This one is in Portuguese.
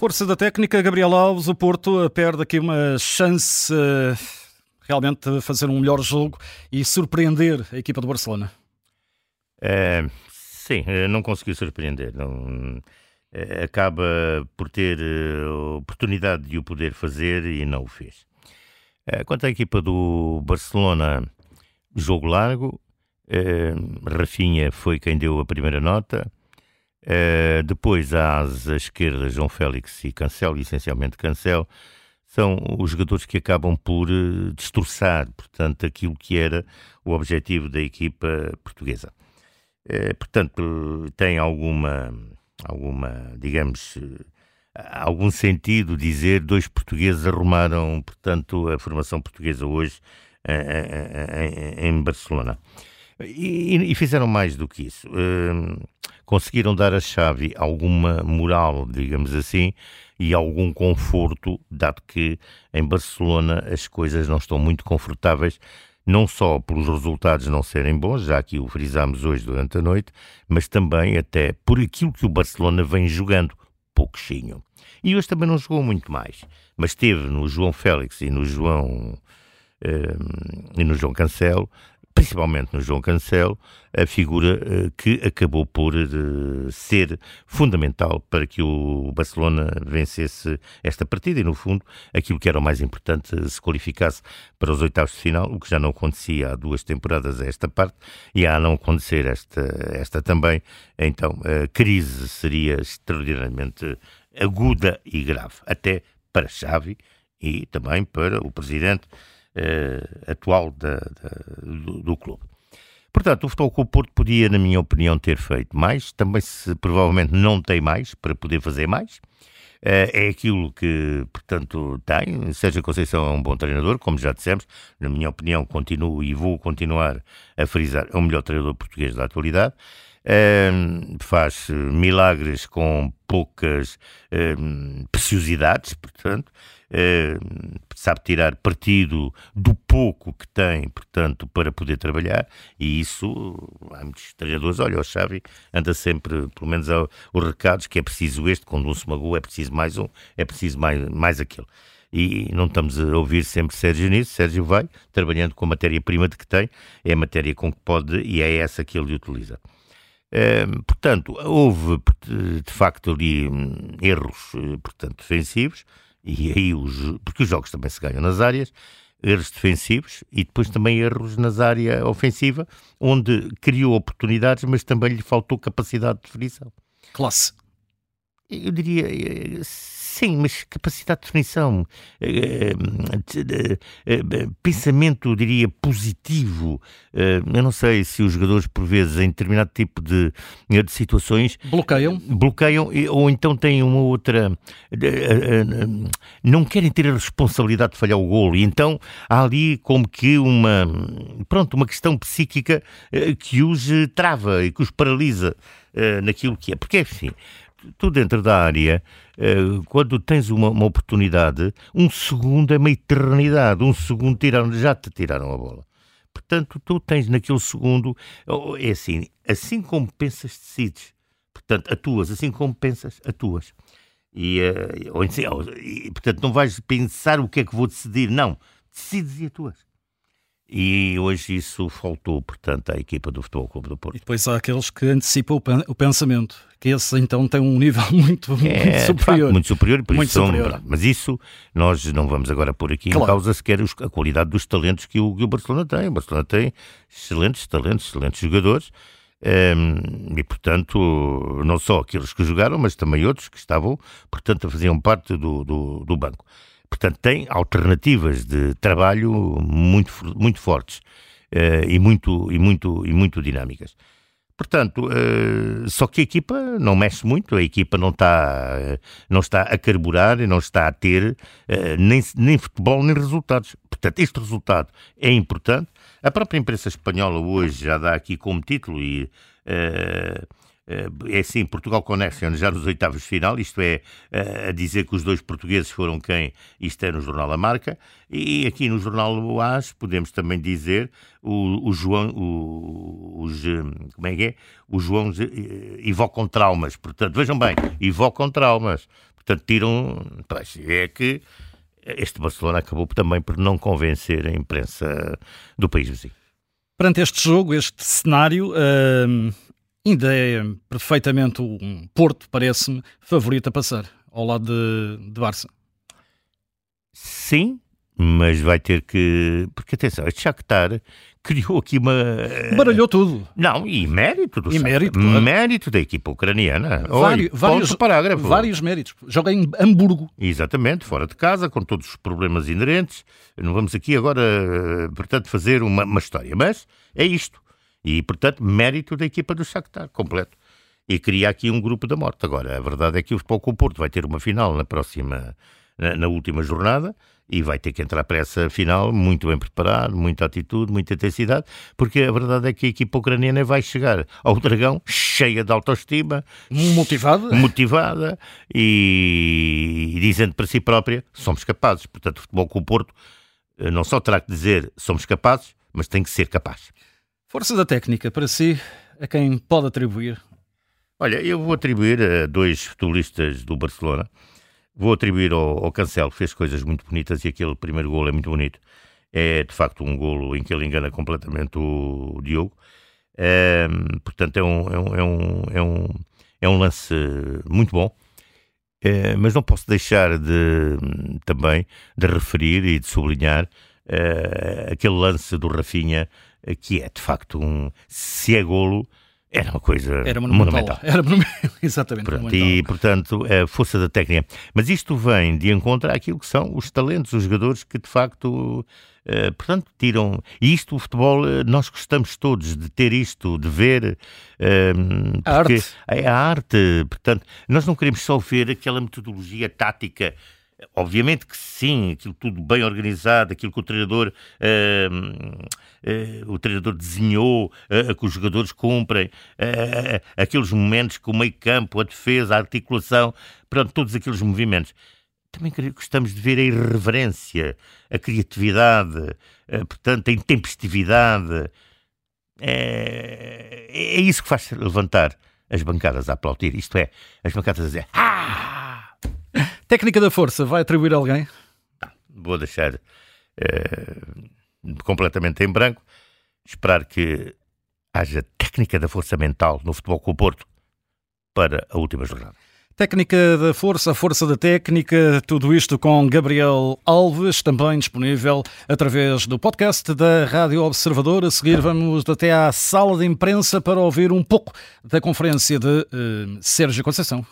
Força da técnica, Gabriel Alves, o Porto perde aqui uma chance uh, realmente de fazer um melhor jogo e surpreender a equipa do Barcelona. É, sim, eh, não conseguiu surpreender. Não, é, acaba por ter a oportunidade de o poder fazer e não o fez. É, quanto à equipa do Barcelona, jogo largo, Rafinha foi quem deu a primeira nota. Uh, depois, às esquerdas, João Félix e Cancelo, essencialmente Cancelo, são os jogadores que acabam por uh, destroçar, portanto, aquilo que era o objetivo da equipa portuguesa. Uh, portanto, tem alguma, alguma, digamos, algum sentido dizer dois portugueses arrumaram, portanto, a formação portuguesa hoje em Barcelona. E, e, fizeram mais do que isso. Uh, conseguiram dar a chave alguma moral, digamos assim, e algum conforto, dado que em Barcelona as coisas não estão muito confortáveis, não só pelos resultados não serem bons, já que o frisámos hoje durante a noite, mas também até por aquilo que o Barcelona vem jogando, pouquinho. E hoje também não jogou muito mais, mas teve no João Félix e no João e no João Cancelo principalmente no João Cancelo, a figura uh, que acabou por uh, ser fundamental para que o Barcelona vencesse esta partida e, no fundo, aquilo que era o mais importante, se qualificasse para os oitavos de final, o que já não acontecia há duas temporadas a esta parte e a não acontecer esta, esta também. Então, a crise seria extraordinariamente aguda e grave, até para Xavi e também para o presidente uh, atual da, da, do, do, clube. Portanto, o Futebol Clube Porto podia, na minha opinião, ter feito mais, também se provavelmente não tem mais para poder fazer mais. Uh, é aquilo que, portanto, tem. Sérgio Conceição é um bom treinador, como já dissemos. Na minha opinião, continuo e vou continuar a frisar, é o melhor treinador português da atualidade. Faz milagres com poucas preciosidades, portanto, eh, sabe tirar partido do pouco que tem, portanto, para poder trabalhar, e isso há muitos treinadores, olha, o Xavi anda sempre, pelo menos, os recados que é preciso este, quando um se magoa é preciso mais um, é preciso mais, mais aquele e não estamos a ouvir sempre Sérgio nisso. Sérgio vai trabalhando com a matéria-prima de que tem, é a matéria com que pode e é essa que ele utiliza. Portanto, houve de facto ali hum, erros eh, portanto, defensivos, e aí os, porque os jogos também se ganham nas áreas, erros defensivos e depois também erros nas áreas ofensiva, onde criou oportunidades, mas também lhe faltou capacidade de definição. Classe. Eu diria eh, Sim, mas capacidade de definição, eh, eh, eh, pensamento, diria, positivo. eu não sei se os jogadores, por vezes, em determinado tipo de, de situações. Bloqueiam. Bloqueiam, ou então têm uma outra. não querem ter a responsabilidade de falhar o golo. E então há ali como que uma. Pronto, uma questão psíquica que os trava e que os paralisa naquilo que é. Porque, enfim, tu dentro da área, eh, quando tens uma, uma, oportunidade, um segundo é uma eternidade. Um segundo tiraram, já te tiraram a bola. Portanto, tu tens naquele segundo, é assim, assim como pensas, decides. Portanto, atuas, assim como pensas, atuas. E, uh, ou, e, portanto, não vais pensar o que é que vou decidir, não. Decides e atuas. E hoje isso faltou, portanto, à equipa do Futebol Clube do Porto. E depois há aqueles que antecipam o pensamento, que esse então tem um nível muito, é, muito superior. Facto, muito superior, por muito isso superior. São, mas isso nós não vamos agora pôr aqui claro. em causa sequer a qualidade dos talentos que o, que o Barcelona tem. O Barcelona tem excelentes talentos, excelentes jogadores. Um, ehm, e portanto, não só aqueles que jogaram, mas também outros que estavam, portanto, faziam parte do, do, do banco. Portanto, tem alternativas de trabalho muito, muito fortes uh, e, muito, e, muito, e muito dinâmicas. Portanto, uh, só que a equipa não mexe muito, a equipa não está, uh, não está a carburar e não está a ter nem, nem futebol nem resultados. Portanto, este resultado é importante. A própria imprensa espanhola hoje já dá aqui como título e é assim, Portugal Connection já nos oitavos de final, isto é, eh, a dizer que os dois portugueses foram quem, isto é no jornal A Marca, e aqui no jornal O As podemos também dizer o, o João, o, os, como é que é? O João evocam traumas, portanto, vejam bem, evocam traumas. Portanto, tiram. É que este Barcelona acabou também por não convencer a imprensa do país vizinho. Perante este jogo, este cenário, uh, ainda é perfeitamente um Porto, parece-me, favorito a passar ao lado de, de Barça. Sim, mas vai ter que. Porque atenção, este Shakhtar criou aqui uma. Baralhou tudo. Não, e mérito do e mérito, claro. mérito da equipa ucraniana. Vários, Oi, vários parágrafo. Vários méritos. Joga em Hamburgo. Exatamente, fora de casa, com todos os problemas inerentes. Não vamos aqui agora, portanto, fazer uma, uma história, mas é isto. E, portanto, mérito da equipa do Shakhtar, completo. E cria aqui um grupo da morte. Agora, a verdade é que o Futebol com o Porto vai ter uma final na próxima, na, na última jornada, e vai ter que entrar para essa final muito bem preparado, muita atitude, muita intensidade, porque a verdade é que a equipa ucraniana vai chegar ao Dragão cheia de autoestima, motivada, motivada e, e dizendo para si própria: somos capazes. Portanto, o futebol com o Porto eh, não só terá que dizer somos capazes, mas tem que ser capaz. Força da técnica, para si, a quem pode atribuir? Olha, eu vou atribuir a dois futebolistas do Barcelona Vou atribuir ao, ao Cancelo, que fez coisas muito bonitas e aquele primeiro golo é muito bonito. É de facto um golo em que ele engana completamente o, o Diogo. É, portanto, é um, é, um, é, um, é, um, é um lance muito bom. É, mas não posso deixar de também de referir e de sublinhar é, aquele lance do Rafinha que é de facto um se é golo era uma coisa Era monumental. monumental. Era exatamente. Pronto, monumental. E, portanto, a força da técnica. Mas isto vem de encontro àquilo que são os talentos, os jogadores que, de facto, uh, portanto, tiram. E isto, o futebol, uh, nós gostamos todos de ter isto, de ver. Uh, a arte. É a arte. Portanto, nós não queremos só ver aquela metodologia tática Obviamente que sim, aquilo tudo bem organizado, aquilo que o treinador, uh, uh, o treinador desenhou, uh, que os jogadores cumprem, aqueles momentos que o meio campo, a defesa, a articulação, pronto, todos aqueles movimentos. Também gostamos de ver a irreverência, a criatividade, portanto, a intempestividade. É, é isso que faz levantar as bancadas a aplaudir. Isto é, as bancadas a dizer ah! Técnica da força, vai atribuir a alguém? Não, vou deixar uh, completamente em branco. Esperar que haja técnica da força mental no futebol com o Porto para a última jornada. Técnica da força, a força da técnica, tudo isto com Gabriel Alves, também disponível através do podcast da Rádio Observador. A seguir vamos até à sala de imprensa para ouvir um pouco da conferência de uh, Sérgio Conceição.